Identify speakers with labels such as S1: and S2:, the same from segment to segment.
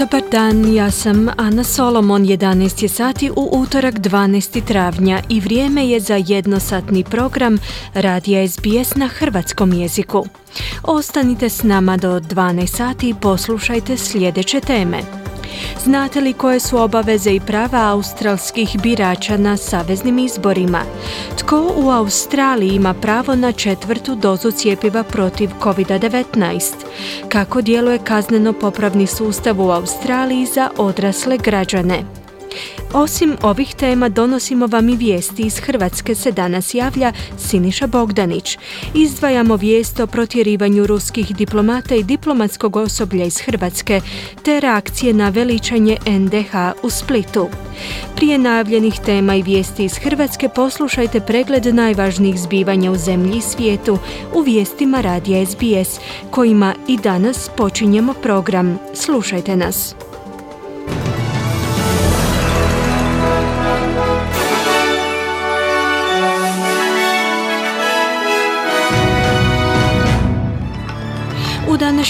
S1: Dobar dan, ja sam Ana Solomon, 11 je sati u utorak 12. travnja i vrijeme je za jednosatni program Radija SBS na hrvatskom jeziku. Ostanite s nama do 12 sati i poslušajte sljedeće teme. Znate li koje su obaveze i prava australskih birača na saveznim izborima? Tko u Australiji ima pravo na četvrtu dozu cijepiva protiv COVID-19? Kako djeluje kazneno popravni sustav u Australiji za odrasle građane? Osim ovih tema donosimo vam i vijesti iz Hrvatske se danas javlja Siniša Bogdanić. Izdvajamo vijest o protjerivanju ruskih diplomata i diplomatskog osoblja iz Hrvatske te reakcije na veličanje NDH u Splitu. Prije najavljenih tema i vijesti iz Hrvatske poslušajte pregled najvažnijih zbivanja u zemlji i svijetu u vijestima radija SBS kojima i danas počinjemo program. Slušajte nas.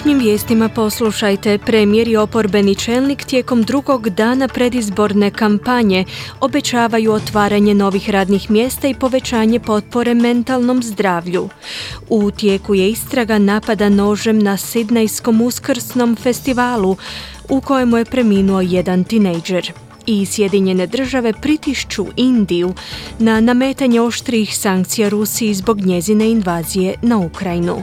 S1: Današnjim vijestima poslušajte. Premijer i oporbeni čelnik tijekom drugog dana predizborne kampanje obećavaju otvaranje novih radnih mjesta i povećanje potpore mentalnom zdravlju. U tijeku je istraga napada nožem na Sidnejskom uskrsnom festivalu u kojemu je preminuo jedan tinejdžer i Sjedinjene države pritišću Indiju na nametanje oštrih sankcija Rusiji zbog njezine invazije na Ukrajinu.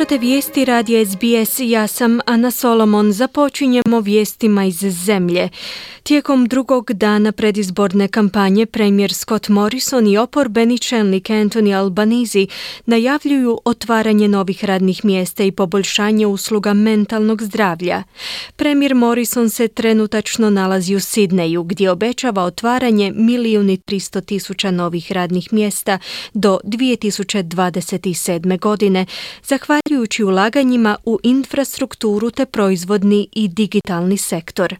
S1: Slušate vijesti radija SBS, ja sam Ana Solomon. Započinjemo vijestima iz zemlje. Tijekom drugog dana predizborne kampanje premijer Scott Morrison i oporbeni čelnik Anthony Albanizi najavljuju otvaranje novih radnih mjesta i poboljšanje usluga mentalnog zdravlja. Premijer Morrison se trenutačno nalazi u Sidneju gdje obećava otvaranje milijuni tristo tisuća novih radnih mjesta do 2027. godine, zahvaljujući ulaganjima u infrastrukturu te proizvodni i digitalni sektor.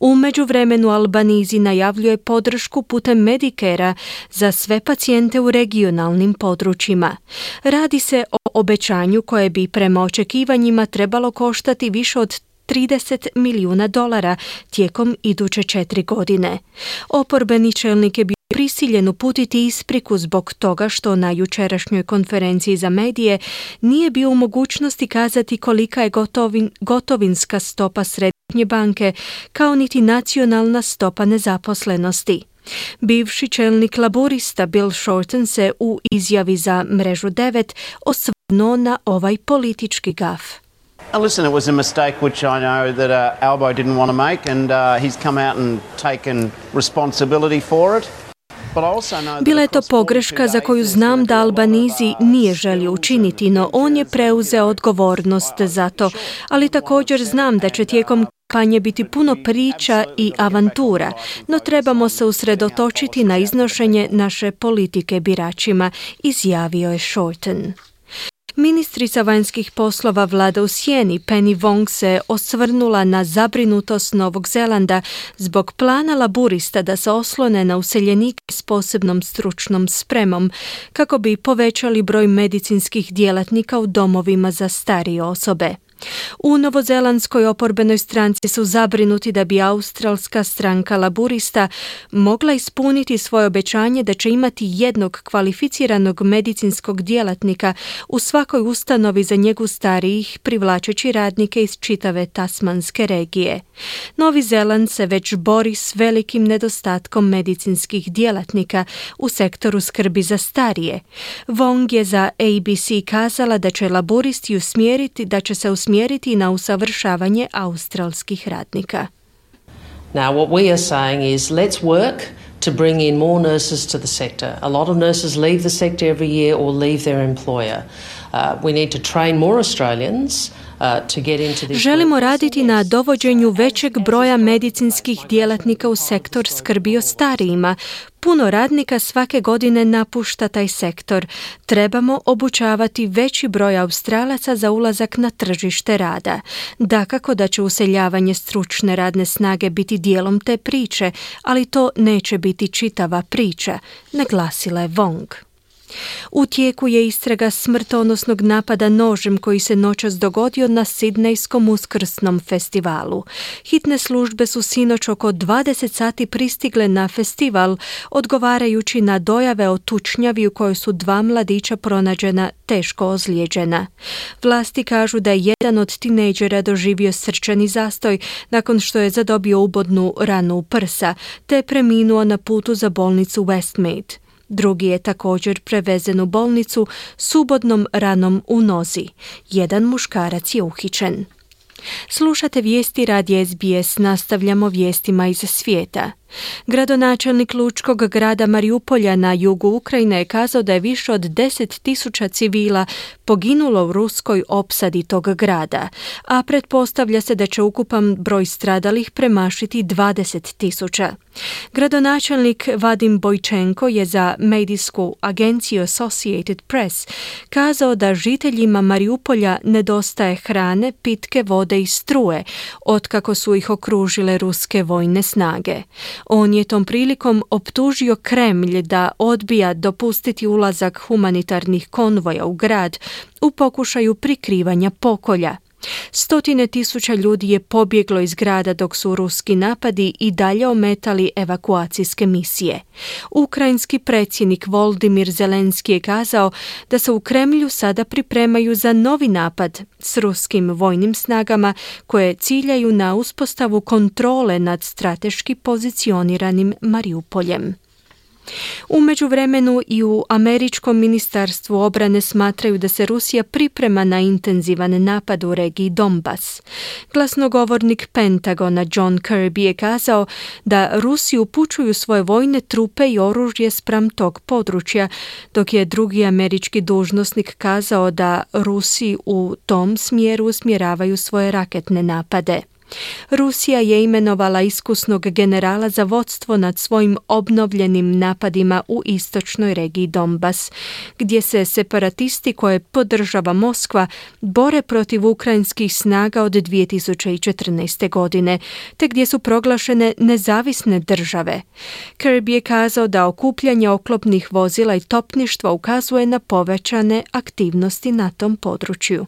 S1: U međuvremenu Albanizi najavljuje podršku putem Medikera za sve pacijente u regionalnim područjima. Radi se o obećanju koje bi prema očekivanjima trebalo koštati više od 30 milijuna dolara tijekom iduće četiri godine. Oporbeni čelnik je bio prisiljen uputiti ispriku zbog toga što na jučerašnjoj konferenciji za medije nije bio u mogućnosti kazati kolika je gotovin, gotovinska stopa središnje banke kao niti nacionalna stopa nezaposlenosti. Bivši čelnik laborista Bill Shorten se u izjavi za mrežu 9 osvrnuo na ovaj politički gaf.
S2: Listen, it was a mistake which I know that uh, Albo didn't want to make, and uh, he's come out and taken responsibility for it.
S1: Bila je to pogreška za koju znam da Albanizi nije želio učiniti, no on je preuzeo odgovornost za to. Ali također znam da će tijekom kampanje biti puno priča i avantura, no trebamo se usredotočiti na iznošenje naše politike biračima, izjavio je Shorten. Ministrica vanjskih poslova vlada u Sjeni Penny Wong se osvrnula na zabrinutost Novog Zelanda zbog plana laburista da se oslone na useljenike s posebnom stručnom spremom kako bi povećali broj medicinskih djelatnika u domovima za starije osobe. U novozelandskoj oporbenoj stranci su zabrinuti da bi australska stranka laburista mogla ispuniti svoje obećanje da će imati jednog kvalificiranog medicinskog djelatnika u svakoj ustanovi za njegu starijih privlačeći radnike iz čitave tasmanske regije. Novi Zeland se već bori s velikim nedostatkom medicinskih djelatnika u sektoru skrbi za starije. Wong je za ABC kazala da će laburisti usmjeriti da će se usmjeriti usmjeriti na usavršavanje australskih radnika.
S3: Now what we are saying is let's work to bring in more nurses to the sector. A lot of nurses leave the sector every year or leave their employer. Uh, we need to train more Australians
S1: Želimo raditi na dovođenju većeg broja medicinskih djelatnika u sektor skrbi o starijima. Puno radnika svake godine napušta taj sektor. Trebamo obučavati veći broj Australaca za ulazak na tržište rada. Dakako da će useljavanje stručne radne snage biti dijelom te priče, ali to neće biti čitava priča, naglasila je Wong. U tijeku je istraga smrtonosnog napada nožem koji se noćas dogodio na Sidnejskom uskrsnom festivalu. Hitne službe su sinoć oko 20 sati pristigle na festival, odgovarajući na dojave o tučnjavi u kojoj su dva mladića pronađena teško ozlijeđena. Vlasti kažu da je jedan od tinejdžera doživio srčani zastoj nakon što je zadobio ubodnu ranu u prsa, te preminuo na putu za bolnicu Westmead. Drugi je također prevezen u bolnicu s ubodnom ranom u nozi. Jedan muškarac je uhićen. Slušate vijesti radi SBS, nastavljamo vijestima iz svijeta. Gradonačelnik Lučkog grada Mariupolja na jugu Ukrajine je kazao da je više od 10.000 civila poginulo u ruskoj opsadi tog grada, a pretpostavlja se da će ukupan broj stradalih premašiti 20.000. Gradonačelnik Vadim Bojčenko je za medijsku agenciju Associated Press kazao da žiteljima Mariupolja nedostaje hrane, pitke vode i struje, otkako su ih okružile ruske vojne snage. On je tom prilikom optužio Kremlj da odbija dopustiti ulazak humanitarnih konvoja u grad u pokušaju prikrivanja pokolja. Stotine tisuća ljudi je pobjeglo iz grada dok su ruski napadi i dalje ometali evakuacijske misije. Ukrajinski predsjednik Voldimir Zelenski je kazao da se u Kremlju sada pripremaju za novi napad s ruskim vojnim snagama koje ciljaju na uspostavu kontrole nad strateški pozicioniranim Mariupoljem. U međuvremenu i u Američkom ministarstvu obrane smatraju da se Rusija priprema na intenzivan napad u regiji Donbas. Glasnogovornik Pentagona John Kirby je kazao da Rusi upućuju svoje vojne trupe i oružje spram tog područja, dok je drugi američki dužnosnik kazao da Rusi u tom smjeru usmjeravaju svoje raketne napade. Rusija je imenovala iskusnog generala za vodstvo nad svojim obnovljenim napadima u istočnoj regiji Donbas, gdje se separatisti koje podržava Moskva bore protiv ukrajinskih snaga od 2014. godine, te gdje su proglašene nezavisne države. Kirby je kazao da okupljanje oklopnih vozila i topništva ukazuje na povećane aktivnosti na tom području.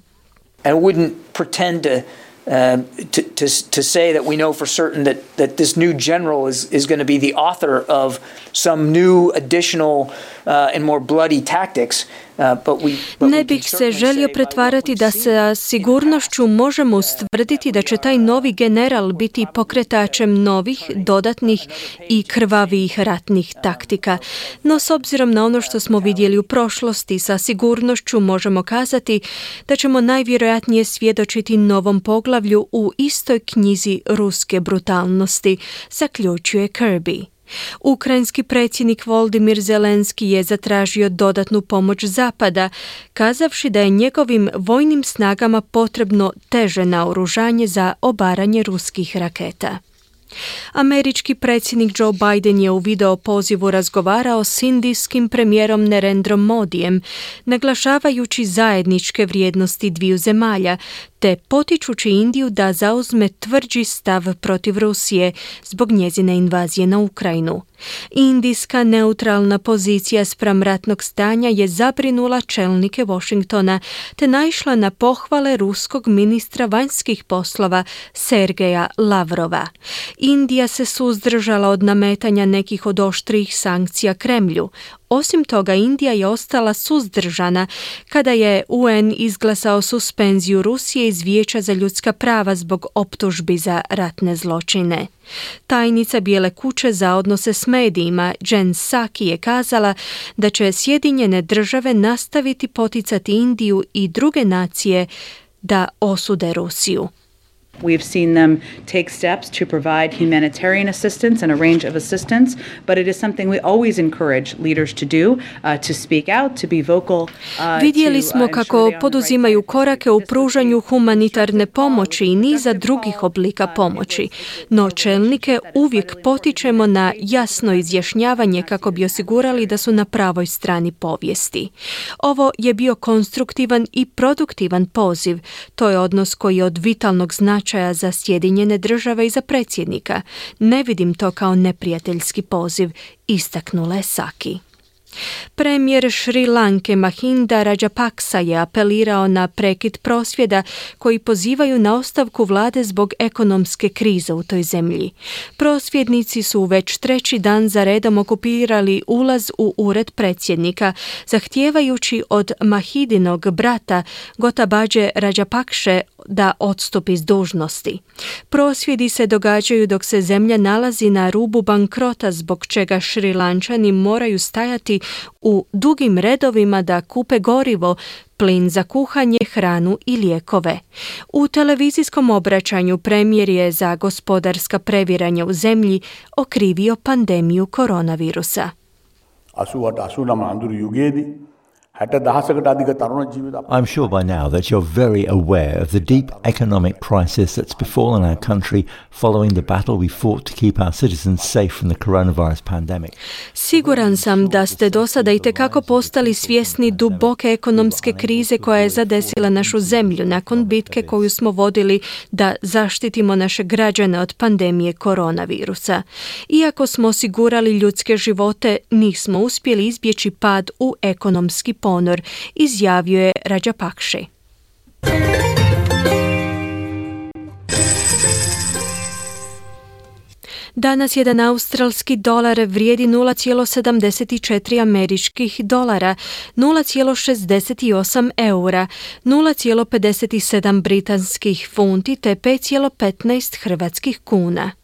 S4: I wouldn't pretend to Um, to, to, to say that we know for certain that, that this new general is, is going to be the author of some new additional uh, and more bloody tactics.
S1: Uh, ne bih se želio pretvarati da sa sigurnošću možemo ustvrditi da će taj novi general biti pokretačem novih, dodatnih i krvavijih ratnih taktika. No s obzirom na ono što smo vidjeli u prošlosti, sa sigurnošću možemo kazati da ćemo najvjerojatnije svjedočiti novom poglavlju u istoj knjizi ruske brutalnosti, zaključuje Kirby. Ukrajinski predsjednik Voldimir Zelenski je zatražio dodatnu pomoć Zapada, kazavši da je njegovim vojnim snagama potrebno teže naoružanje za obaranje ruskih raketa. Američki predsjednik Joe Biden je u video pozivu razgovarao s indijskim premijerom Nerendrom Modijem, naglašavajući zajedničke vrijednosti dviju zemalja, te potičući Indiju da zauzme tvrđi stav protiv Rusije zbog njezine invazije na Ukrajinu. Indijska neutralna pozicija spram ratnog stanja je zabrinula čelnike Washingtona te naišla na pohvale ruskog ministra vanjskih poslova Sergeja Lavrova. Indija se suzdržala od nametanja nekih od oštrih sankcija Kremlju. Osim toga, Indija je ostala suzdržana kada je UN izglasao suspenziju Rusije iz Vijeća za ljudska prava zbog optužbi za ratne zločine. Tajnica Bijele kuće za odnose s medijima Jen Saki je kazala da će Sjedinjene države nastaviti poticati Indiju i druge nacije da osude Rusiju.
S5: We've seen them take steps to provide humanitarian assistance and a range of assistance, but it is something we always encourage leaders to do, uh, to speak out, to be vocal. Uh,
S1: Vidjeli
S5: uh,
S1: smo kako poduzimaju korake u pružanju humanitarne pomoći i niza drugih oblika pomoći, no čelnike uvijek potičemo na jasno izjašnjavanje kako bi osigurali da su na pravoj strani povijesti. Ovo je bio konstruktivan i produktivan poziv. To je odnos koji je od vitalnog značaja za Sjedinjene države i za predsjednika. Ne vidim to kao neprijateljski poziv, istaknula je Saki. Premijer Šri Lanke Mahinda Rajapaksa je apelirao na prekid prosvjeda koji pozivaju na ostavku vlade zbog ekonomske krize u toj zemlji. Prosvjednici su već treći dan za redom okupirali ulaz u ured predsjednika, zahtijevajući od Mahidinog brata Gotabađe Rajapakše da odstupi s dužnosti. Prosvjedi se događaju dok se zemlja nalazi na rubu bankrota zbog čega šrilančani moraju stajati u dugim redovima da kupe gorivo, plin za kuhanje, hranu i lijekove. U televizijskom obraćanju premijer je za gospodarska previranja u zemlji okrivio pandemiju koronavirusa.
S6: jugedi,
S7: I'm sure by now that you're very aware of the deep economic crisis that's befallen our country following the battle we fought to keep our citizens safe from the coronavirus pandemic.
S1: Siguran sam da ste do sada i tekako postali svjesni duboke ekonomske krize koja je zadesila našu zemlju nakon bitke koju smo vodili da zaštitimo naše građane od pandemije koronavirusa. Iako smo osigurali ljudske živote, nismo uspjeli izbjeći pad u ekonomski ponor, izjavio je Rajapakše. Danas jedan australski dolar vrijedi 0,74 američkih dolara, 0,68 eura, 0,57 britanskih funti te 5,15 hrvatskih kuna.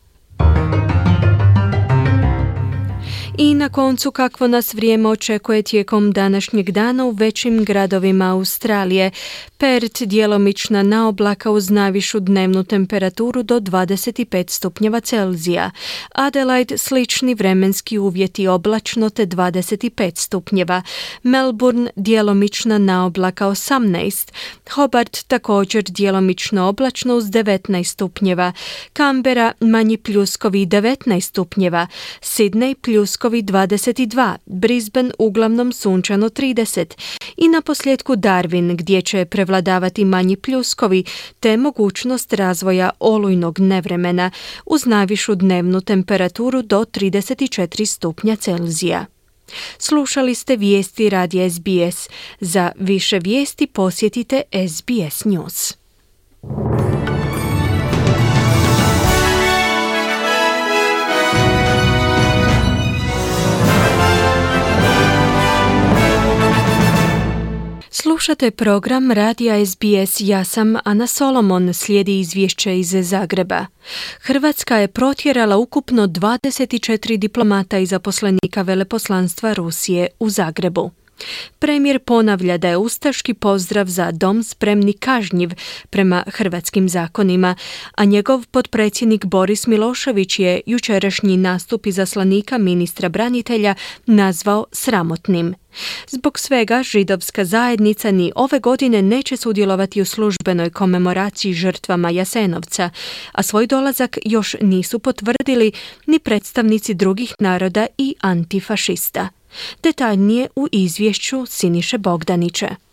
S1: I na koncu kakvo nas vrijeme očekuje tijekom današnjeg dana u većim gradovima Australije. Perth djelomična naoblaka uz najvišu dnevnu temperaturu do 25 stupnjeva Celzija. Adelaide slični vremenski uvjeti oblačno te 25 stupnjeva. Melbourne djelomična naoblaka 18. Hobart također djelomično oblačno uz 19 stupnjeva. Canberra manji pljuskovi 19 stupnjeva. Sydney pljuskovi 22, Brisbane uglavnom sunčano 30 i na posljedku Darwin gdje će prevladavati manji pljuskovi te mogućnost razvoja olujnog nevremena uz najvišu dnevnu temperaturu do 34 stupnja Celzija. Slušali ste vijesti radija SBS. Za više vijesti posjetite SBS News. Slušate program Radija SBS. Ja sam Ana Solomon. Slijedi izvješće iz Zagreba. Hrvatska je protjerala ukupno 24 diplomata i zaposlenika veleposlanstva Rusije u Zagrebu. Premijer ponavlja da je ustaški pozdrav za dom spremni kažnjiv prema hrvatskim zakonima, a njegov potpredsjednik Boris Milošević je jučerašnji nastup izaslanika ministra branitelja nazvao sramotnim. Zbog svega židovska zajednica ni ove godine neće sudjelovati u službenoj komemoraciji žrtvama Jasenovca, a svoj dolazak još nisu potvrdili ni predstavnici drugih naroda i antifašista. Detaljnije u izvješću Siniše Bogdanića.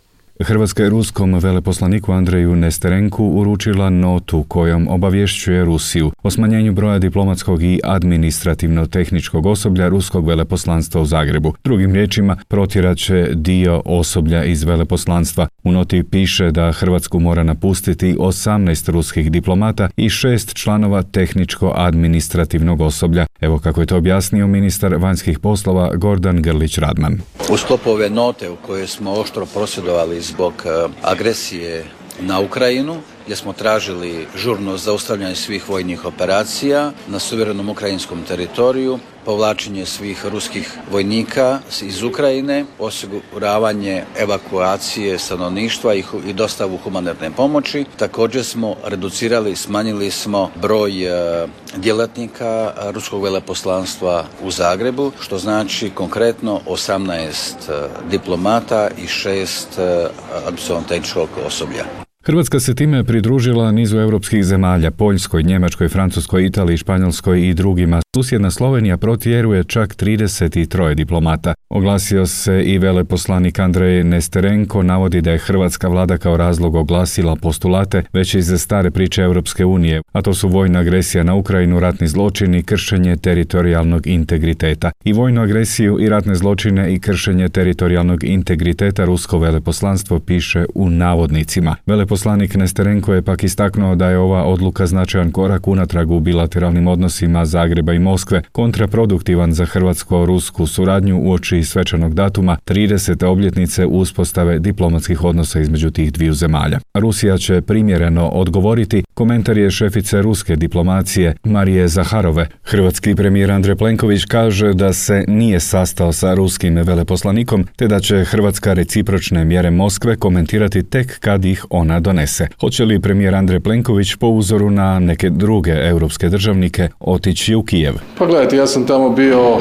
S8: Hrvatska je ruskom veleposlaniku Andreju Nesterenku uručila notu kojom obavješćuje Rusiju o smanjenju broja diplomatskog i administrativno-tehničkog osoblja ruskog veleposlanstva u Zagrebu. Drugim riječima, protjerat će dio osoblja iz veleposlanstva. U noti piše da Hrvatsku mora napustiti 18 ruskih diplomata i šest članova tehničko-administrativnog osoblja. Evo kako je to objasnio ministar vanjskih poslova Gordan Grlić Radman.
S9: U sklopu note u kojoj smo oštro prosvjedovali zbog e, agresije na Ukrajinu gdje smo tražili žurno zaustavljanje svih vojnih operacija na suverenom ukrajinskom teritoriju, povlačenje svih ruskih vojnika iz Ukrajine, osiguravanje evakuacije stanovništva i, dostavu humanitarne pomoći. Također smo reducirali, smanjili smo broj e, djelatnika ruskog veleposlanstva u Zagrebu, što znači konkretno 18 e, diplomata i 6 e, tehničkog osoblja.
S8: Hrvatska se time pridružila nizu europskih zemalja, Poljskoj, Njemačkoj, Francuskoj, Italiji, Španjolskoj i drugima. Susjedna Slovenija protjeruje čak 33 diplomata. Oglasio se i veleposlanik Andrej Nesterenko navodi da je hrvatska vlada kao razlog oglasila postulate već iz stare priče Europske unije, a to su vojna agresija na Ukrajinu, ratni zločini i kršenje teritorijalnog integriteta. I vojnu agresiju i ratne zločine i kršenje teritorijalnog integriteta rusko veleposlanstvo piše u navodnicima. Veleposlanik Nesterenko je pak istaknuo da je ova odluka značajan korak unatrag u bilateralnim odnosima Zagreba i Moskve, kontraproduktivan za hrvatsko-rusku suradnju uoči svečanog datuma 30. obljetnice uspostave diplomatskih odnosa između tih dviju zemalja. Rusija će primjereno odgovoriti, komentar je šefice ruske diplomacije Marije Zaharove. Hrvatski premijer Andrej Plenković kaže da se nije sastao sa ruskim veleposlanikom, te da će Hrvatska recipročne mjere Moskve komentirati tek kad ih ona donese. Hoće li premijer Andrej Plenković po uzoru na neke druge europske državnike otići u Kijev?
S10: Pa gledajte, ja sam tamo bio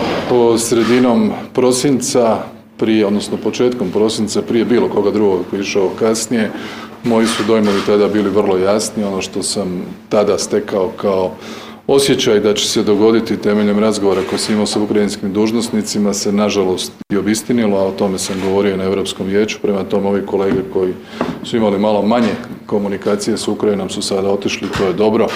S10: sredinom prosinca prije, odnosno početkom prosinca prije bilo koga drugog koji je išao kasnije. Moji su dojmovi tada bili vrlo jasni. Ono što sam tada stekao kao osjećaj da će se dogoditi temeljem razgovora koji sam imao sa ukrajinskim dužnosnicima se nažalost i obistinilo, a o tome sam govorio na Europskom vijeću. Prema tome, ovi kolege koji su imali malo manje komunikacije s Ukrajinom su sada otišli, to je dobro.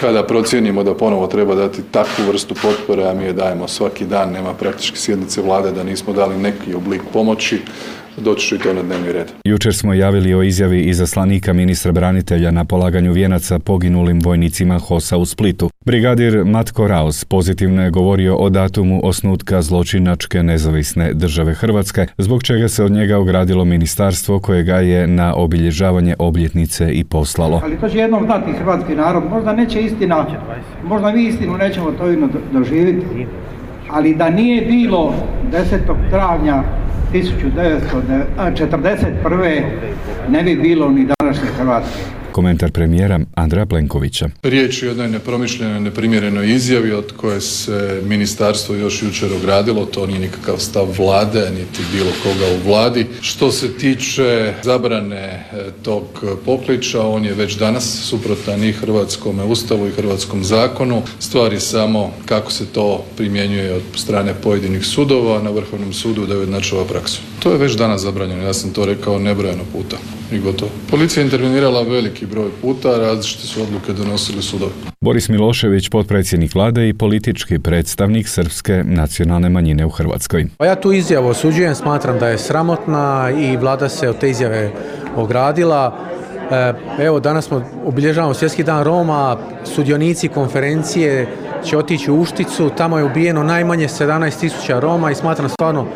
S10: Kada procijenimo da ponovo treba dati takvu vrstu potpore, a mi je dajemo svaki dan, nema praktički sjednice vlade da nismo dali neki oblik pomoći, doći ću i to na dnevni red.
S8: Jučer smo javili o izjavi izaslanika ministra branitelja na polaganju vijenaca poginulim vojnicima HOSA u Splitu. Brigadir Matko Raus pozitivno je govorio o datumu osnutka zločinačke nezavisne države Hrvatske, zbog čega se od njega ogradilo ministarstvo koje ga je na obilježavanje obljetnice i poslalo.
S11: Ali to će jednom znati hrvatski narod, možda neće istina, možda mi istinu nećemo to doživjeti, ali da nije bilo 10. travnja 1941. ne bi bilo ni današnje Hrvatske.
S8: Komentar premijera Andreja Plenkovića.
S10: Riječ je o jednoj nepromišljenoj, neprimjerenoj izjavi od koje se ministarstvo još jučer ogradilo. To nije nikakav stav vlade, niti bilo koga u vladi. Što se tiče zabrane e, tog pokliča, on je već danas suprotan i Hrvatskom ustavu i Hrvatskom zakonu. Stvar je samo kako se to primjenjuje od strane pojedinih sudova na Vrhovnom sudu da ujednačava praksu. To je već danas zabranjeno, ja sam to rekao nebrojeno puta i gotovo. Policija je intervenirala veliki broj puta, različite su odluke donosili sudovi.
S8: Boris Milošević, potpredsjednik vlade i politički predstavnik srpske nacionalne manjine u Hrvatskoj.
S12: Pa ja tu izjavu osuđujem, smatram da je sramotna i vlada se od te izjave ogradila. E, evo, danas smo obilježavamo Svjetski dan Roma, sudionici konferencije će otići u Ušticu, tamo je ubijeno najmanje 17.000 Roma i smatram stvarno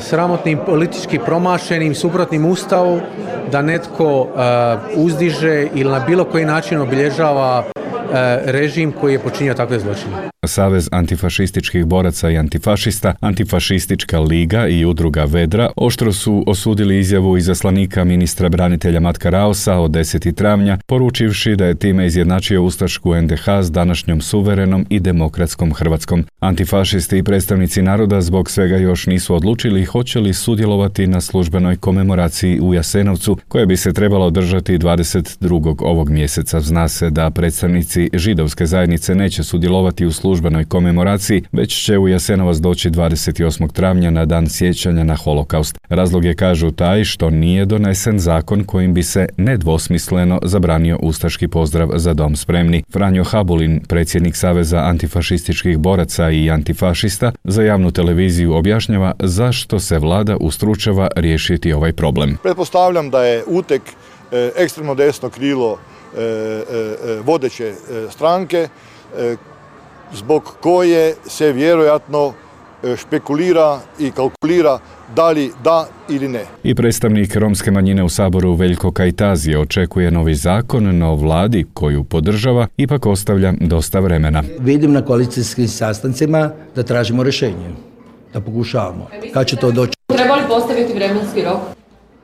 S12: sramotnim politički promašenim suprotnim ustavu da netko e, uzdiže ili na bilo koji način obilježava e, režim koji je počinio takve zločine.
S8: Savez antifašističkih boraca i antifašista, Antifašistička liga i udruga Vedra oštro su osudili izjavu izaslanika ministra branitelja Matka Raosa od 10. travnja, poručivši da je time izjednačio Ustašku NDH s današnjom suverenom i demokratskom Hrvatskom. Antifašisti i predstavnici naroda zbog svega još nisu odlučili hoće li sudjelovati na službenoj komemoraciji u Jasenovcu, koja bi se trebala održati 22. ovog mjeseca. Zna se da predstavnici židovske zajednice neće sudjelovati u službenoj komemoraciji, već će u Jasenovac doći 28. travnja na dan sjećanja na holokaust. Razlog je kažu taj što nije donesen zakon kojim bi se nedvosmisleno zabranio ustaški pozdrav za dom spremni. Franjo Habulin, predsjednik Saveza antifašističkih boraca i antifašista, za javnu televiziju objašnjava zašto se vlada ustručava riješiti ovaj problem.
S13: Pretpostavljam da je utek e, ekstremno desno krilo vodeće stranke zbog koje se vjerojatno e, špekulira i kalkulira da li da ili ne.
S8: I predstavnik romske manjine u Saboru Veljko Kajtazije očekuje novi zakon, no vladi koju podržava ipak ostavlja dosta vremena.
S14: Vidim na koalicijskim sastancima da tražimo rješenje, da pokušavamo. Kad će to doći?
S15: Treba li postaviti vremenski rok?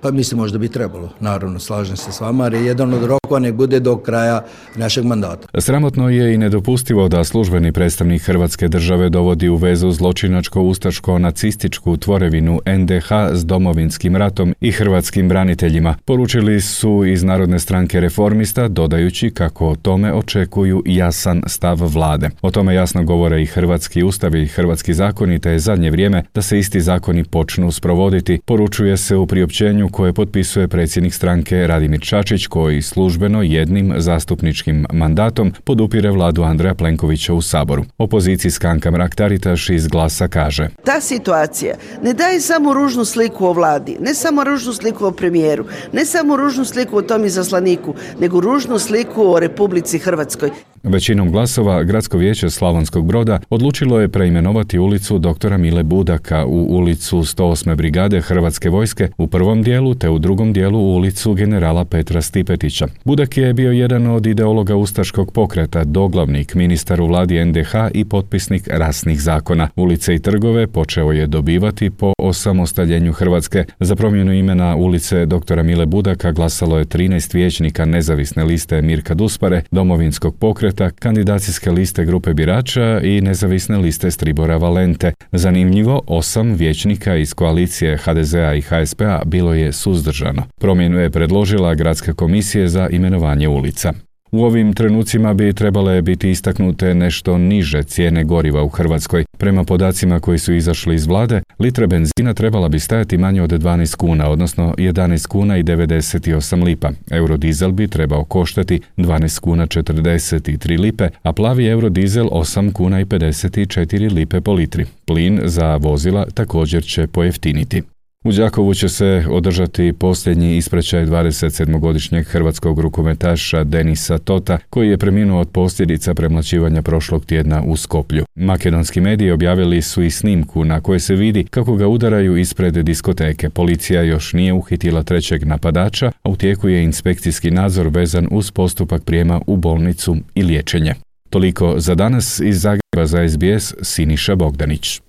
S14: Pa mislim možda bi trebalo, naravno, slažem se s vama, jer je jedan od rokova nek bude do kraja našeg mandata.
S8: Sramotno je i nedopustivo da službeni predstavnik Hrvatske države dovodi u vezu zločinačko-ustaško-nacističku tvorevinu NDH s domovinskim ratom i hrvatskim braniteljima. Poručili su iz Narodne stranke reformista, dodajući kako o tome očekuju jasan stav vlade. O tome jasno govore i hrvatski ustav i hrvatski zakoni, te je zadnje vrijeme da se isti zakoni počnu sprovoditi. Poručuje se u priopćenju koje potpisuje predsjednik stranke Radimir Čačić koji službeno jednim zastupničkim mandatom podupire vladu Andreja Plenkovića u Saboru. Opozicijska Anka Mrak-Taritaš iz glasa kaže
S16: Ta situacija ne daje samo ružnu sliku o vladi, ne samo ružnu sliku o premijeru, ne samo ružnu sliku o tom izaslaniku, nego ružnu sliku o Republici Hrvatskoj.
S8: Većinom glasova Gradsko vijeće Slavonskog broda odlučilo je preimenovati ulicu doktora Mile Budaka u ulicu 108. brigade Hrvatske vojske u prvom dijelu te u drugom dijelu u ulicu generala Petra Stipetića. Budak je bio jedan od ideologa ustaškog pokreta, doglavnik, ministar u vladi NDH i potpisnik rasnih zakona. Ulice i trgove počeo je dobivati po osamostaljenju Hrvatske. Za promjenu imena ulice doktora Mile Budaka glasalo je 13 vijećnika nezavisne liste Mirka Duspare, domovinskog pokreta kandidacijske liste grupe birača i nezavisne liste Stribora Valente. Zanimljivo, osam vijećnika iz koalicije HDZ-a i HSP-a bilo je suzdržano. Promjenu je predložila Gradska komisija za imenovanje ulica. U ovim trenucima bi trebale biti istaknute nešto niže cijene goriva u Hrvatskoj. Prema podacima koji su izašli iz vlade, litre benzina trebala bi stajati manje od 12 kuna, odnosno 11 kuna i 98 lipa. Eurodizel bi trebao koštati 12 kuna 43 lipe, a plavi eurodizel 8 kuna i 54 lipe po litri. Plin za vozila također će pojeftiniti. U Đakovu će se održati posljednji ispraćaj 27-godišnjeg hrvatskog rukometaša Denisa Tota, koji je preminuo od posljedica premlačivanja prošlog tjedna u Skoplju. Makedonski mediji objavili su i snimku na kojoj se vidi kako ga udaraju ispred diskoteke. Policija još nije uhitila trećeg napadača, a u tijeku je inspekcijski nadzor vezan uz postupak prijema u bolnicu i liječenje. Toliko za danas iz Zagreba za SBS Siniša Bogdanić.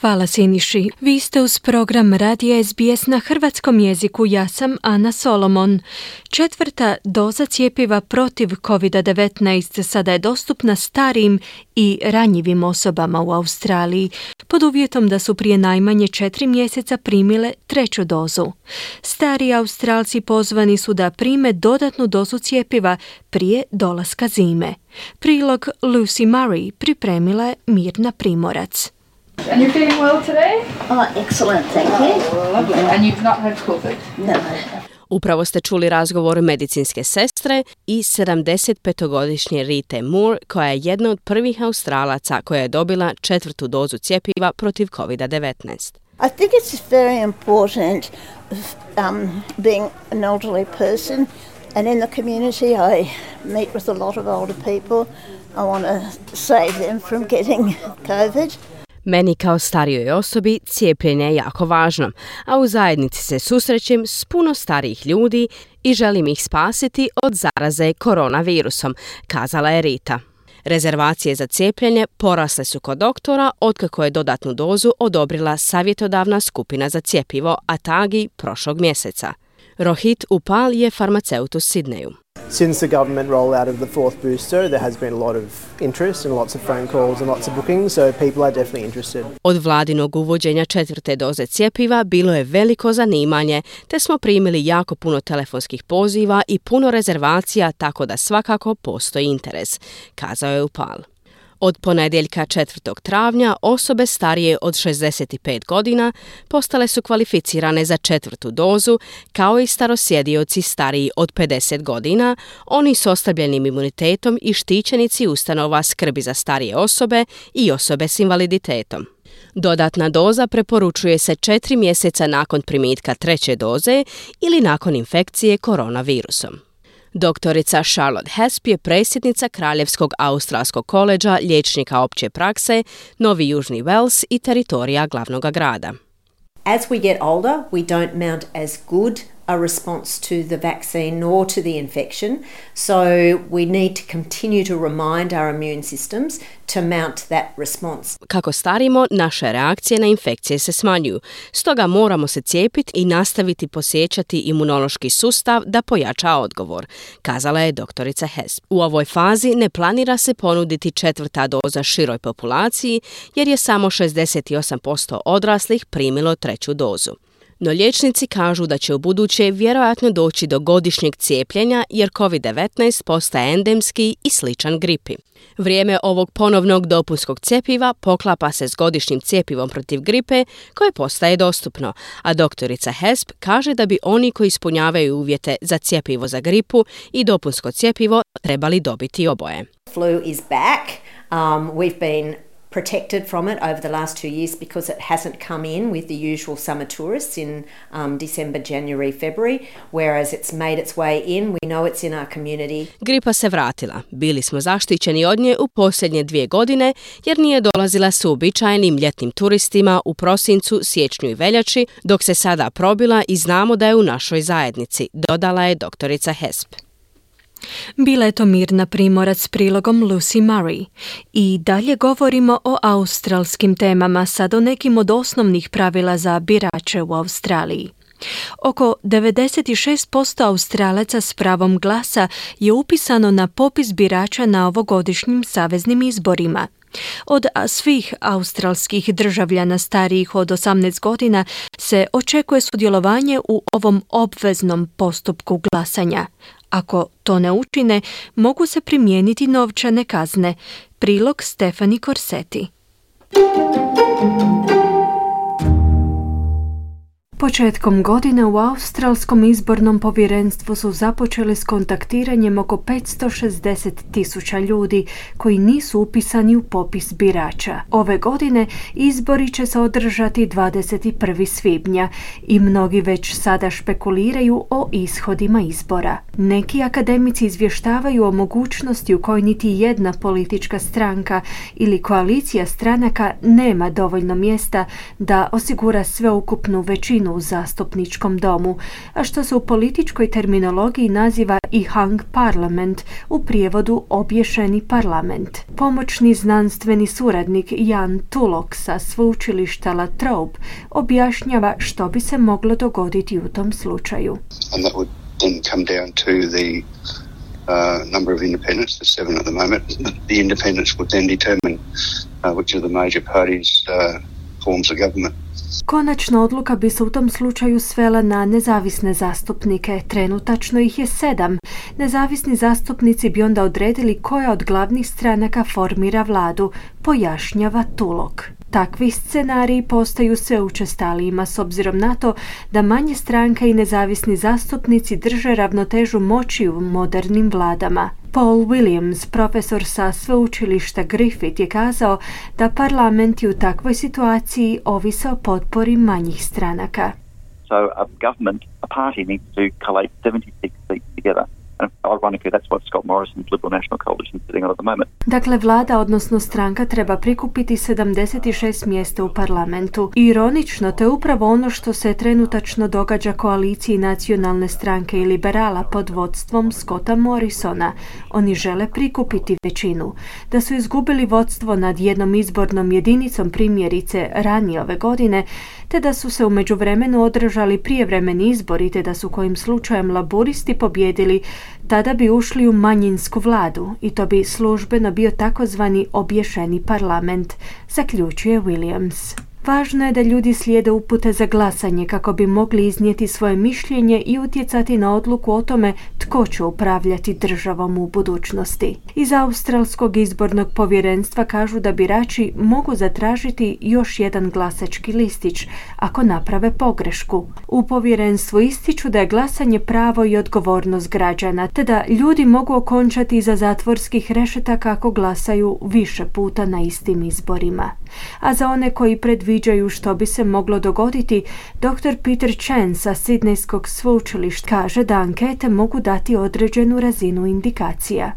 S1: Hvala Siniši. Vi ste uz program Radija SBS na hrvatskom jeziku. Ja sam Ana Solomon. Četvrta doza cijepiva protiv COVID-19 sada je dostupna starijim i ranjivim osobama u Australiji, pod uvjetom da su prije najmanje četiri mjeseca primile treću dozu. Stari Australci pozvani su da prime dodatnu dozu cijepiva prije dolaska zime. Prilog Lucy Murray pripremila je Mirna Primorac.
S17: And you're feeling well today?
S18: Oh, excellent, thank you.
S17: Oh, lovely. And you've not had COVID?
S18: No.
S19: Upravo ste čuli razgovor medicinske sestre i 75-godišnje Rite Moore, koja je jedna od prvih Australaca koja je dobila četvrtu dozu cjepiva protiv COVID-19.
S18: I think it's very important um, being an elderly person and in the community I meet with a lot of older people. I want to save them from getting COVID.
S19: Meni kao starijoj osobi cijepljenje je jako važno, a u zajednici se susrećem s puno starijih ljudi i želim ih spasiti od zaraze koronavirusom, kazala je Rita. Rezervacije za cijepljenje porasle su kod doktora otkako je dodatnu dozu odobrila savjetodavna skupina za cijepivo Atagi prošlog mjeseca. Rohit Upal je farmaceut u Sidneju.
S20: Since the government rollout of the fourth booster, there has been a lot of interest and lots of phone calls and lots of bookings, so people are definitely interested.
S19: Od vladinog uvođenja četvrte doze cjepiva bilo je veliko zanimanje, te smo primili jako puno telefonskih poziva i puno rezervacija, tako da svakako postoji interes, kazao je Upal. Od ponedjeljka 4. travnja osobe starije od 65 godina postale su kvalificirane za četvrtu dozu, kao i starosjedioci stariji od 50 godina, oni s ostabljenim imunitetom i štićenici ustanova skrbi za starije osobe i osobe s invaliditetom. Dodatna doza preporučuje se četiri mjeseca nakon primitka treće doze ili nakon infekcije koronavirusom. Doktorica Charlotte Hesp je predsjednica Kraljevskog australskog koleđa liječnika opće prakse Novi Južni Wales i teritorija glavnog grada.
S21: As we get older, we don't mount as good a response to the vaccine nor to the infection. So we need to continue to remind our immune systems to mount that response.
S19: Kako starimo, naše reakcije na infekcije se smanjuju. Stoga moramo se cijepiti i nastaviti posjećati imunološki sustav da pojača odgovor, kazala je doktorica Hesp. U ovoj fazi ne planira se ponuditi četvrta doza široj populaciji jer je samo 68% odraslih primilo treću dozu. No liječnici kažu da će u buduće vjerojatno doći do godišnjeg cijepljenja jer COVID-19 postaje endemski i sličan gripi. Vrijeme ovog ponovnog dopunskog cjepiva poklapa se s godišnjim cjepivom protiv gripe koje postaje dostupno, a doktorica Hesp kaže da bi oni koji ispunjavaju uvjete za cjepivo za gripu i dopunsko cjepivo trebali dobiti oboje.
S21: Flu is back. Um, we've been protected from it over the last two years because it hasn't come in with the usual summer tourists in um, December, January, February, whereas it's made its way in. We know it's in our community.
S19: Gripa se vratila. Bili smo zaštićeni od nje u posljednje dvije godine jer nije dolazila s uobičajenim ljetnim turistima u prosincu, siječnju i veljači, dok se sada probila i znamo da je u našoj zajednici, dodala je doktorica Hesp.
S1: Bila je to Mirna Primorac s prilogom Lucy Murray. I dalje govorimo o australskim temama, sad o nekim od osnovnih pravila za birače u Australiji. Oko 96% Australaca s pravom glasa je upisano na popis birača na ovogodišnjim saveznim izborima. Od svih australskih državljana starijih od 18 godina se očekuje sudjelovanje u ovom obveznom postupku glasanja. Ako to ne učine, mogu se primijeniti novčane kazne. Prilog Stefani Korseti. Početkom godine u Australskom izbornom povjerenstvu su započeli s kontaktiranjem oko 560 tisuća ljudi koji nisu upisani u popis birača. Ove godine izbori će se održati 21. svibnja i mnogi već sada špekuliraju o ishodima izbora. Neki akademici izvještavaju o mogućnosti u kojoj niti jedna politička stranka ili koalicija stranaka nema dovoljno mjesta da osigura sveukupnu većinu u zastupničkom domu, a što se u političkoj terminologiji naziva i hung parliament, u prijevodu obješeni parlament. Pomoćni znanstveni suradnik Jan Tulok sa sveučilišta La Trobe objašnjava što bi se moglo dogoditi u tom slučaju.
S22: And that would then come down to the uh, number of independents, there's seven at the moment. The independents would then determine uh, which of the major parties uh, forms a government.
S1: Konačna odluka bi se u tom slučaju svela na nezavisne zastupnike. Trenutačno ih je sedam. Nezavisni zastupnici bi onda odredili koja od glavnih stranaka formira vladu, pojašnjava Tulok. Takvi scenariji postaju sve učestalijima s obzirom na to da manje stranke i nezavisni zastupnici drže ravnotežu moći u modernim vladama. Paul Williams, profesor sa sveučilišta Griffith, je kazao da parlamenti u takvoj situaciji ovise o potpori manjih stranaka.
S23: So a government, a party needs to collate 76 seats together.
S1: Dakle, vlada, odnosno stranka, treba prikupiti 76 mjesta u parlamentu. Ironično, to je upravo ono što se trenutačno događa koaliciji nacionalne stranke i liberala pod vodstvom Scotta Morrisona. Oni žele prikupiti većinu. Da su izgubili vodstvo nad jednom izbornom jedinicom primjerice ranije ove godine, te da su se u međuvremenu održali prijevremeni izbori te da su kojim slučajem laburisti pobjedili, tada bi ušli u manjinsku vladu i to bi službeno bio takozvani obješeni parlament, zaključuje Williams. Važno je da ljudi slijede upute za glasanje kako bi mogli iznijeti svoje mišljenje i utjecati na odluku o tome tko će upravljati državom u budućnosti. Iz Australskog izbornog povjerenstva kažu da birači mogu zatražiti još jedan glasački listić ako naprave pogrešku. U povjerenstvu ističu da je glasanje pravo i odgovornost građana, te da ljudi mogu okončati iza zatvorskih rešetaka ako glasaju više puta na istim izborima. A za one koji predviđaju predviđaju što bi se moglo dogoditi, dr. Peter Chen sa Sidnejskog sveučilišta kaže da ankete mogu dati određenu razinu indikacija.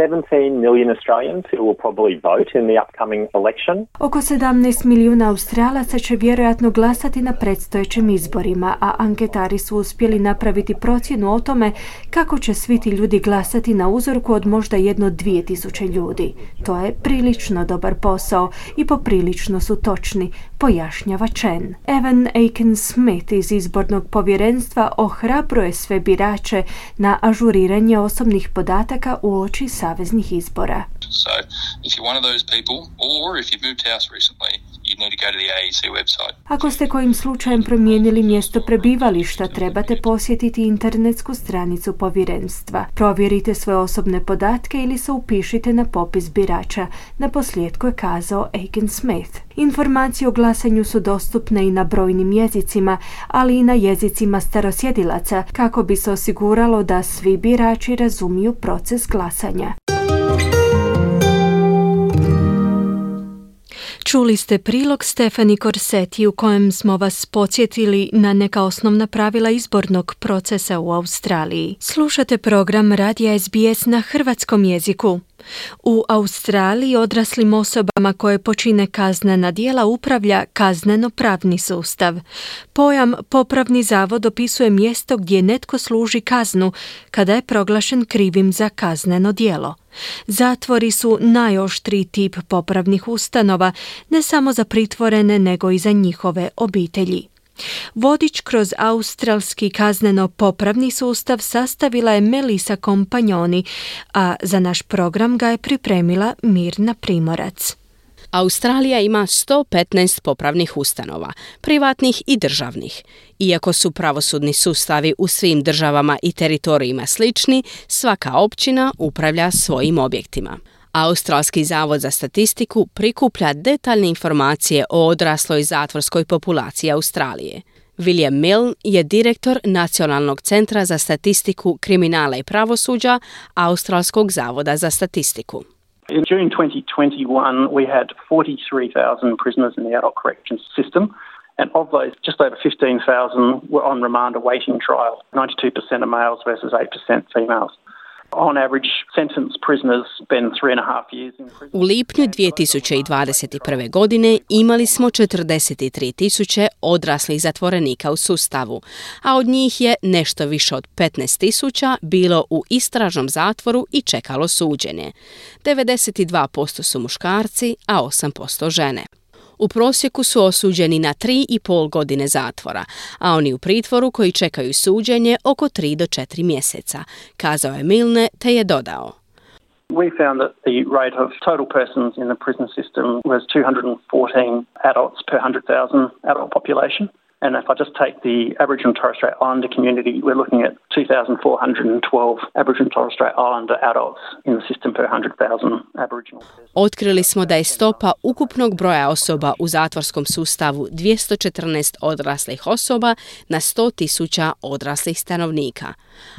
S24: 17 million Australians who will probably vote in the upcoming election.
S1: Oko 17 milijuna Australaca će vjerojatno glasati na predstojećim izborima, a anketari su uspjeli napraviti procjenu o tome kako će svi ti ljudi glasati na uzorku od možda jedno 2000 ljudi. To je prilično dobar posao i poprilično su točni, pojašnjava Chen. Evan Aiken Smith iz izbornog povjerenstva ohrabruje sve birače na ažuriranje osobnih podataka u oči saveznih izbora.
S25: So if you're one of those people, or if you've moved house recently,
S1: Ako ste kojim slučajem promijenili mjesto prebivališta, trebate posjetiti internetsku stranicu povjerenstva. Provjerite svoje osobne podatke ili se upišite na popis birača. Na posljedku je kazao Aiken Smith. Informacije o glasanju su dostupne i na brojnim jezicima, ali i na jezicima starosjedilaca, kako bi se osiguralo da svi birači razumiju proces glasanja. Čuli ste prilog Stefani Korseti u kojem smo vas podsjetili na neka osnovna pravila izbornog procesa u Australiji. Slušate program Radija SBS na hrvatskom jeziku. U Australiji odraslim osobama koje počine kaznena djela upravlja kazneno-pravni sustav. Pojam popravni zavod opisuje mjesto gdje netko služi kaznu kada je proglašen krivim za kazneno djelo. Zatvori su najoštriji tip popravnih ustanova, ne samo za pritvorene nego i za njihove obitelji. Vodič kroz australski kazneno-popravni sustav sastavila je Melisa Kompanjoni, a za naš program ga je pripremila Mirna Primorac.
S19: Australija ima 115 popravnih ustanova, privatnih i državnih. Iako su pravosudni sustavi u svim državama i teritorijima slični, svaka općina upravlja svojim objektima. Australski zavod za statistiku prikuplja detaljne informacije o odrasloj zatvorskoj populaciji Australije. William Milne je direktor Nacionalnog centra za statistiku kriminala i pravosuđa Australskog zavoda za statistiku.
S23: In June 2021, we had 43,000 prisoners in the adult corrections system. And of those, just over 15,000 were on remand awaiting trial. 92% are males versus 8% females.
S19: U lipnju 2021. godine imali smo 43 tisuće odraslih zatvorenika u sustavu, a od njih je nešto više od 15 tisuća bilo u istražnom zatvoru i čekalo suđenje. 92% su muškarci, a 8% žene. U prosjeku su osuđeni na 3,5 godine zatvora, a oni u pritvoru koji čekaju suđenje oko 3 do 4 mjeseca, kazao je Milne te je dodao.
S23: We found that the rate of total persons in the prison system was 214 adults per 100,000 adult population. And if I just take the Aboriginal Torres Strait Islander community, we're looking at 2,412 Aboriginal Torres Strait Islander adults in the system per 100,000 Aboriginal.
S19: Otkrili smo da je stopa ukupnog broja osoba u zatvorskom sustavu 214 odraslih osoba na 100 tisuća odraslih stanovnika.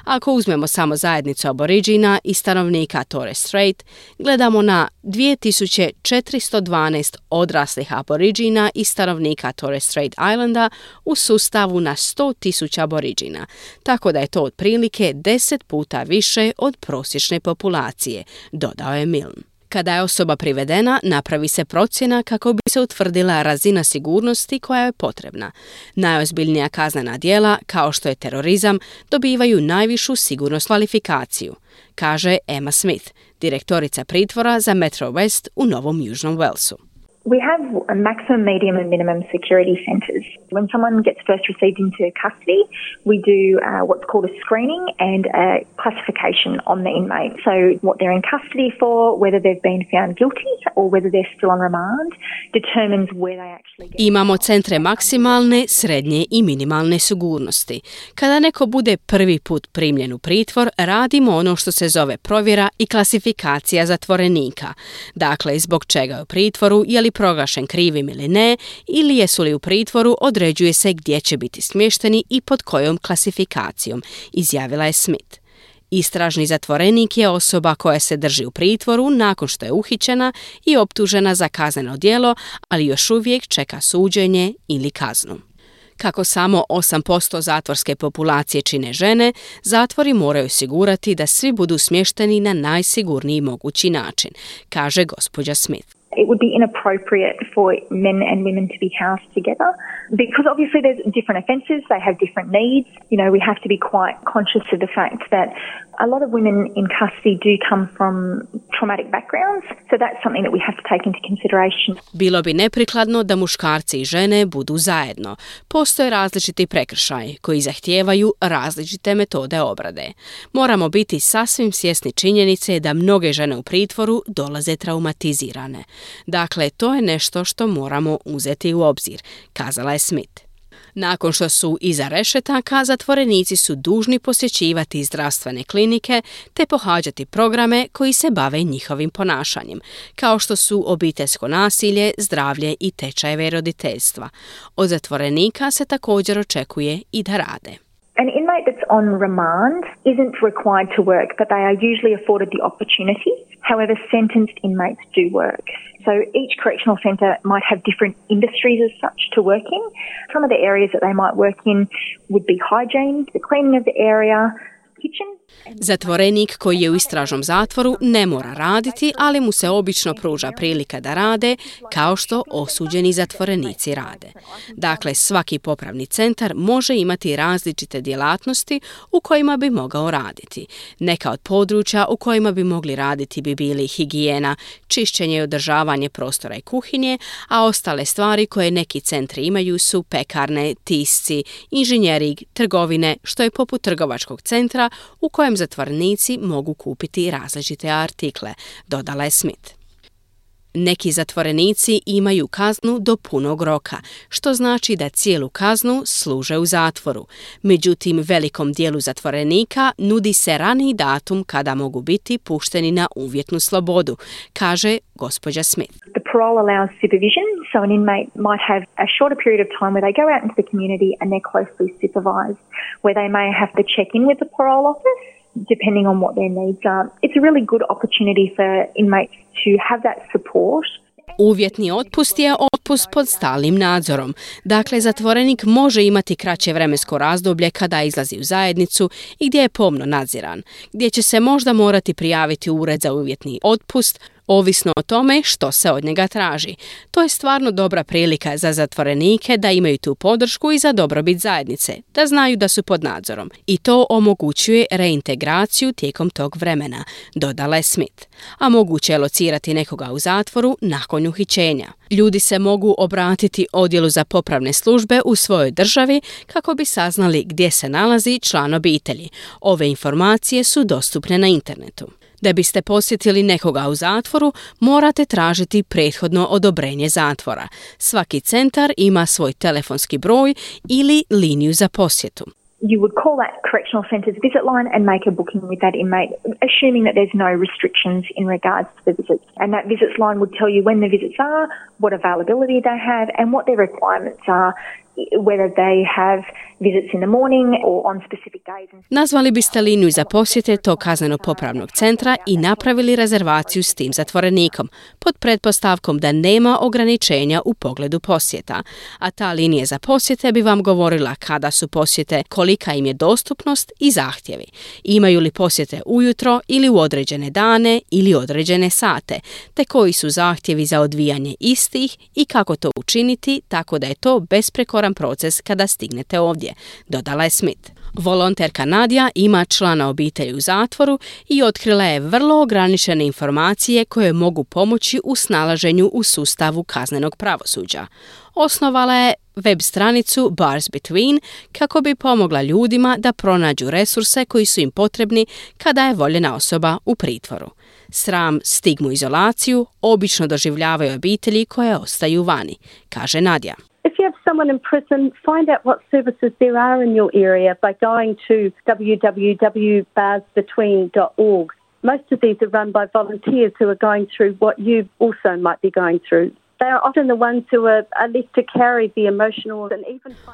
S19: Ako uzmemo samo zajednicu aboriđina i stanovnika Torres Strait, gledamo na 2412 odraslih aboriđina i stanovnika Torres Strait Islanda u sustavu na 100 tisuća aboriđina, tako da je to otprilike 10 puta više od prosječne populacije, dodao je Milne. Kada je osoba privedena, napravi se procjena kako bi se utvrdila razina sigurnosti koja je potrebna. Najozbiljnija kaznena djela, kao što je terorizam, dobivaju najvišu sigurnost kvalifikaciju, kaže Emma Smith, direktorica pritvora za Metro West u Novom Južnom Walesu.
S26: We have a maximum, medium, and minimum security centres. When someone gets first received into custody, we do uh, what's called a screening and a classification on the inmate. So, what they're in custody for, whether they've been found guilty or whether they're still on remand, determines where they actually get.
S19: Imamo centre maksimalne, srednje i minimalne sigurnosti. Kada neko bude prvi put primljen u pritvor, radimo ono što se zove provjera i klasifikacija zatvorenika. Dakle, zbog čega je u pritvoru, je li proglašen krivim ili ne, ili jesu li u pritvoru, određuje se gdje će biti smješteni i pod kojom klasifikacijom, izjavila je Smith. Istražni zatvorenik je osoba koja se drži u pritvoru nakon što je uhićena i optužena za kazneno djelo, ali još uvijek čeka suđenje ili kaznu. Kako samo 8% zatvorske populacije čine žene, zatvori moraju osigurati da svi budu smješteni na najsigurniji mogući način, kaže gospođa Smith.
S26: It would be inappropriate for men and women to be housed together because obviously there's different offences, they have different needs. You know, we have to be quite conscious of the fact that a lot of women in custody do come from traumatic backgrounds, so that's something that we have to take into consideration.
S19: Bilo bi neprikladno da muškarci i žene budu zajedno. Postoje različiti prekršaji koji zahtijevaju različite metode obrade. Moramo biti sasvim svjesni činjenice da mnoge žene u pritvoru dolaze traumatizirane. Dakle, to je nešto što moramo uzeti u obzir, kazala je Smith. Nakon što su iza rešetaka, zatvorenici su dužni posjećivati zdravstvene klinike te pohađati programe koji se bave njihovim ponašanjem, kao što su obiteljsko nasilje, zdravlje i tečajeve roditeljstva. Od zatvorenika se također očekuje i da rade.
S26: Inmate on remand isn't required to work, but they are usually afforded the opportunity. However, sentenced inmates do work. So each correctional centre might have different industries as such to work in. Some of the areas that they might work in would be hygiene, the cleaning of the area, kitchen.
S19: Zatvorenik koji je u istražnom zatvoru ne mora raditi, ali mu se obično pruža prilika da rade kao što osuđeni zatvorenici rade. Dakle, svaki popravni centar može imati različite djelatnosti u kojima bi mogao raditi. Neka od područja u kojima bi mogli raditi bi bili higijena, čišćenje i održavanje prostora i kuhinje, a ostale stvari koje neki centri imaju su pekarne, tisci, inženjering, trgovine, što je poput trgovačkog centra u kojem zatvornici mogu kupiti različite artikle, dodala je Smith. Neki zatvorenici imaju kaznu do punog roka, što znači da cijelu kaznu služe u zatvoru. Međutim, velikom dijelu zatvorenika nudi se raniji datum kada mogu biti pušteni na uvjetnu slobodu, kaže gospođa Smith.
S26: Parole allows supervision, so an inmate might have a shorter period of time where they go out into the community and they're closely supervised, where they may have to check in with the parole office depending on what their needs are. It's a really good opportunity for inmates to have that support
S19: Uvjetni otpust je otpust pod stalnim nadzorom. Dakle, zatvorenik može imati kraće vremensko razdoblje kada izlazi u zajednicu i gdje je pomno nadziran, gdje će se možda morati prijaviti ured za uvjetni otpust, ovisno o tome što se od njega traži. To je stvarno dobra prilika za zatvorenike da imaju tu podršku i za dobrobit zajednice, da znaju da su pod nadzorom. I to omogućuje reintegraciju tijekom tog vremena, dodala je Smith. A moguće je locirati nekoga u zatvoru nakon uhićenja. Ljudi se mogu obratiti odjelu za popravne službe u svojoj državi kako bi saznali gdje se nalazi član obitelji. Ove informacije su dostupne na internetu. Da biste posjetili nekoga u zatvoru, morate tražiti prethodno odobrenje zatvora. Svaki centar ima svoj telefonski broj ili liniju za posjetu.
S26: you would call that correctional centre's visit line and make a booking with that inmate, assuming that there's no restrictions in regards to the visits. And that visits line would tell you when the visits are, what availability they have, and what their requirements are
S19: Nazvali biste liniju za posjete tog kazneno popravnog centra i napravili rezervaciju s tim zatvorenikom pod pretpostavkom da nema ograničenja u pogledu posjeta, a ta linija za posjete bi vam govorila kada su posjete, kolika im je dostupnost i zahtjevi. Imaju li posjete ujutro ili u određene dane ili određene sate, te koji su zahtjevi za odvijanje istih i kako to učiniti tako da je to besprekoran proces kada stignete ovdje, dodala je Smith. Volonterka Nadja ima člana obitelji u zatvoru i otkrila je vrlo ograničene informacije koje mogu pomoći u snalaženju u sustavu kaznenog pravosuđa. Osnovala je web stranicu Bars Between kako bi pomogla ljudima da pronađu resurse koji su im potrebni kada je voljena osoba u pritvoru. Sram, stigmu, izolaciju obično doživljavaju obitelji koje ostaju vani, kaže Nadja.
S27: If you have someone in prison, find out what services there are in your area by going to www.barsbetween.org. Most of these are run by volunteers who are going through what you also might be going through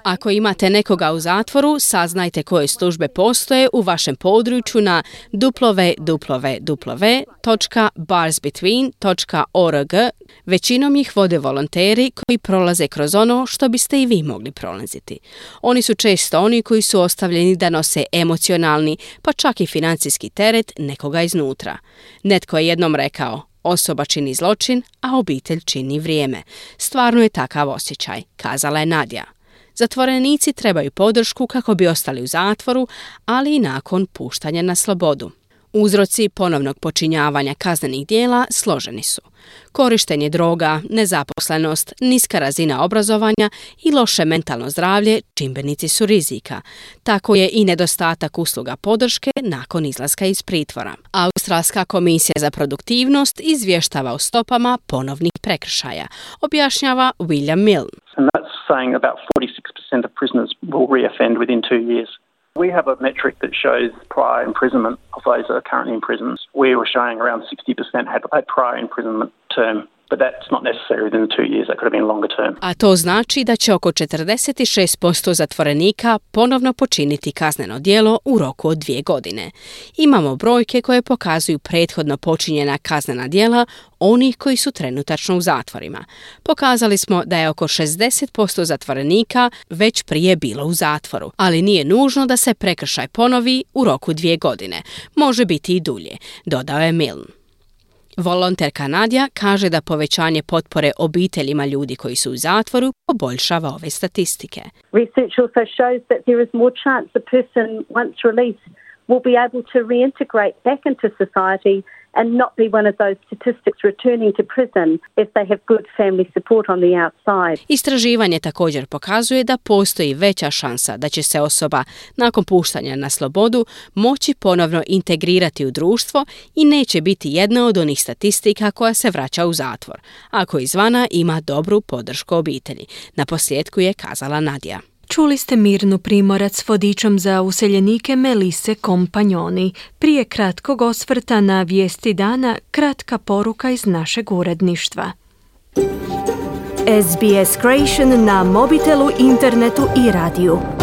S19: Ako imate nekoga u zatvoru, saznajte koje službe postoje u vašem području na www.barsbetween.org. Većinom ih vode volonteri koji prolaze kroz ono što biste i vi mogli prolaziti. Oni su često oni koji su ostavljeni da nose emocionalni, pa čak i financijski teret nekoga iznutra. Netko je jednom rekao, Osoba čini zločin, a obitelj čini vrijeme. Stvarno je takav osjećaj, kazala je Nadja. Zatvorenici trebaju podršku kako bi ostali u zatvoru, ali i nakon puštanja na slobodu. Uzroci ponovnog počinjavanja kaznenih dijela složeni su. Korištenje droga, nezaposlenost, niska razina obrazovanja i loše mentalno zdravlje čimbenici su rizika. Tako je i nedostatak usluga podrške nakon izlaska iz pritvora. Australska komisija za produktivnost izvještava o stopama ponovnih prekršaja, objašnjava William.
S23: And that's saying about 46% of prisoners will reoffend within two years. We have a metric that shows prior imprisonment of those that are currently in prisons. We were showing around 60% had a prior imprisonment term.
S19: A to znači da će oko 46% zatvorenika ponovno počiniti kazneno djelo u roku od dvije godine. Imamo brojke koje pokazuju prethodno počinjena kaznena djela onih koji su trenutačno u zatvorima. Pokazali smo da je oko 60% zatvorenika već prije bilo u zatvoru, ali nije nužno da se prekršaj ponovi u roku dvije godine. Može biti i dulje, dodao je Milne. Volonterka Nadja kaže da povećanje potpore obiteljima ljudi koji su u zatvoru poboljšava ove statistike.
S27: Research also shows that there is more chance a person once released will be able to reintegrate back into society and not be one of those statistics returning to prison if they have good family support on the outside.
S19: Istraživanje također pokazuje da postoji veća šansa da će se osoba nakon puštanja na slobodu moći ponovno integrirati u društvo i neće biti jedna od onih statistika koja se vraća u zatvor, ako izvana ima dobru podršku obitelji. Na posljedku je kazala Nadja.
S1: Čuli ste Mirnu Primorac s vodičom za useljenike Melise Kompanjoni. Prije kratkog osvrta na vijesti dana, kratka poruka iz našeg uredništva. SBS Creation na mobitelu, internetu i radiju.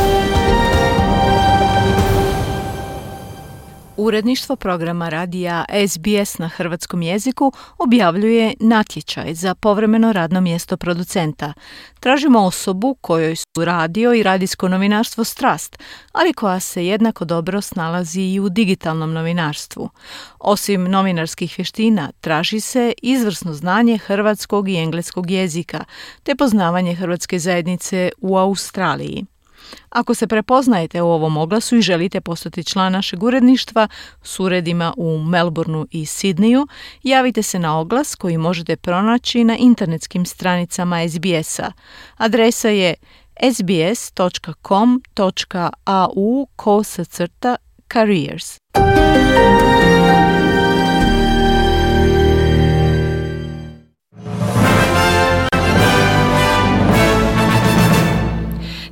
S28: Uredništvo programa radija SBS na hrvatskom jeziku objavljuje natječaj za povremeno radno mjesto producenta. Tražimo osobu kojoj su radio i radijsko novinarstvo strast, ali koja se jednako dobro snalazi i u digitalnom novinarstvu. Osim novinarskih vještina, traži se izvrsno znanje hrvatskog i engleskog jezika, te poznavanje hrvatske zajednice u Australiji. Ako se prepoznajete u ovom oglasu i želite postati član našeg uredništva s uredima u Melbourneu i Sidneju, javite se na oglas koji možete pronaći na internetskim stranicama SBS-a. Adresa je sbs.com.au kosacrta careers.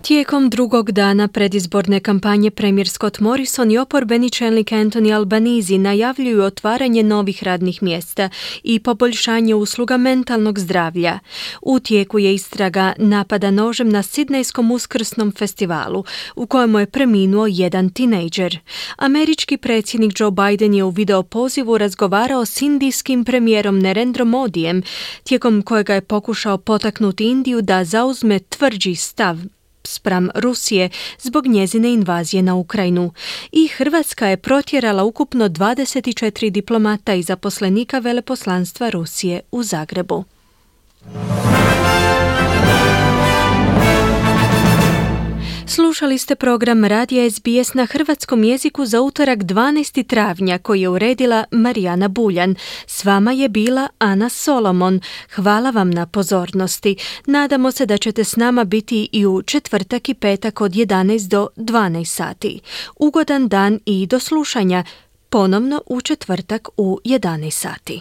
S1: Tijekom drugog dana predizborne kampanje premijer Scott Morrison i oporbeni čelnik Anthony Albanizi najavljuju otvaranje novih radnih mjesta i poboljšanje usluga mentalnog zdravlja. U tijeku je istraga napada nožem na Sidnejskom uskrsnom festivalu u kojemu je preminuo jedan tinejdžer. Američki predsjednik Joe Biden je u video pozivu razgovarao s indijskim premijerom Nerendro Modijem, tijekom kojega je pokušao potaknuti Indiju da zauzme tvrđi stav spram Rusije zbog njezine invazije na Ukrajinu i Hrvatska je protjerala ukupno 24 diplomata i zaposlenika veleposlanstva Rusije u Zagrebu. Slušali ste program Radija SBS na hrvatskom jeziku za utorak 12. travnja koji je uredila Marijana Buljan. S vama je bila Ana Solomon. Hvala vam na pozornosti. Nadamo se da ćete s nama biti i u četvrtak i petak od 11 do 12 sati. Ugodan dan i do slušanja. Ponovno u četvrtak u 11 sati.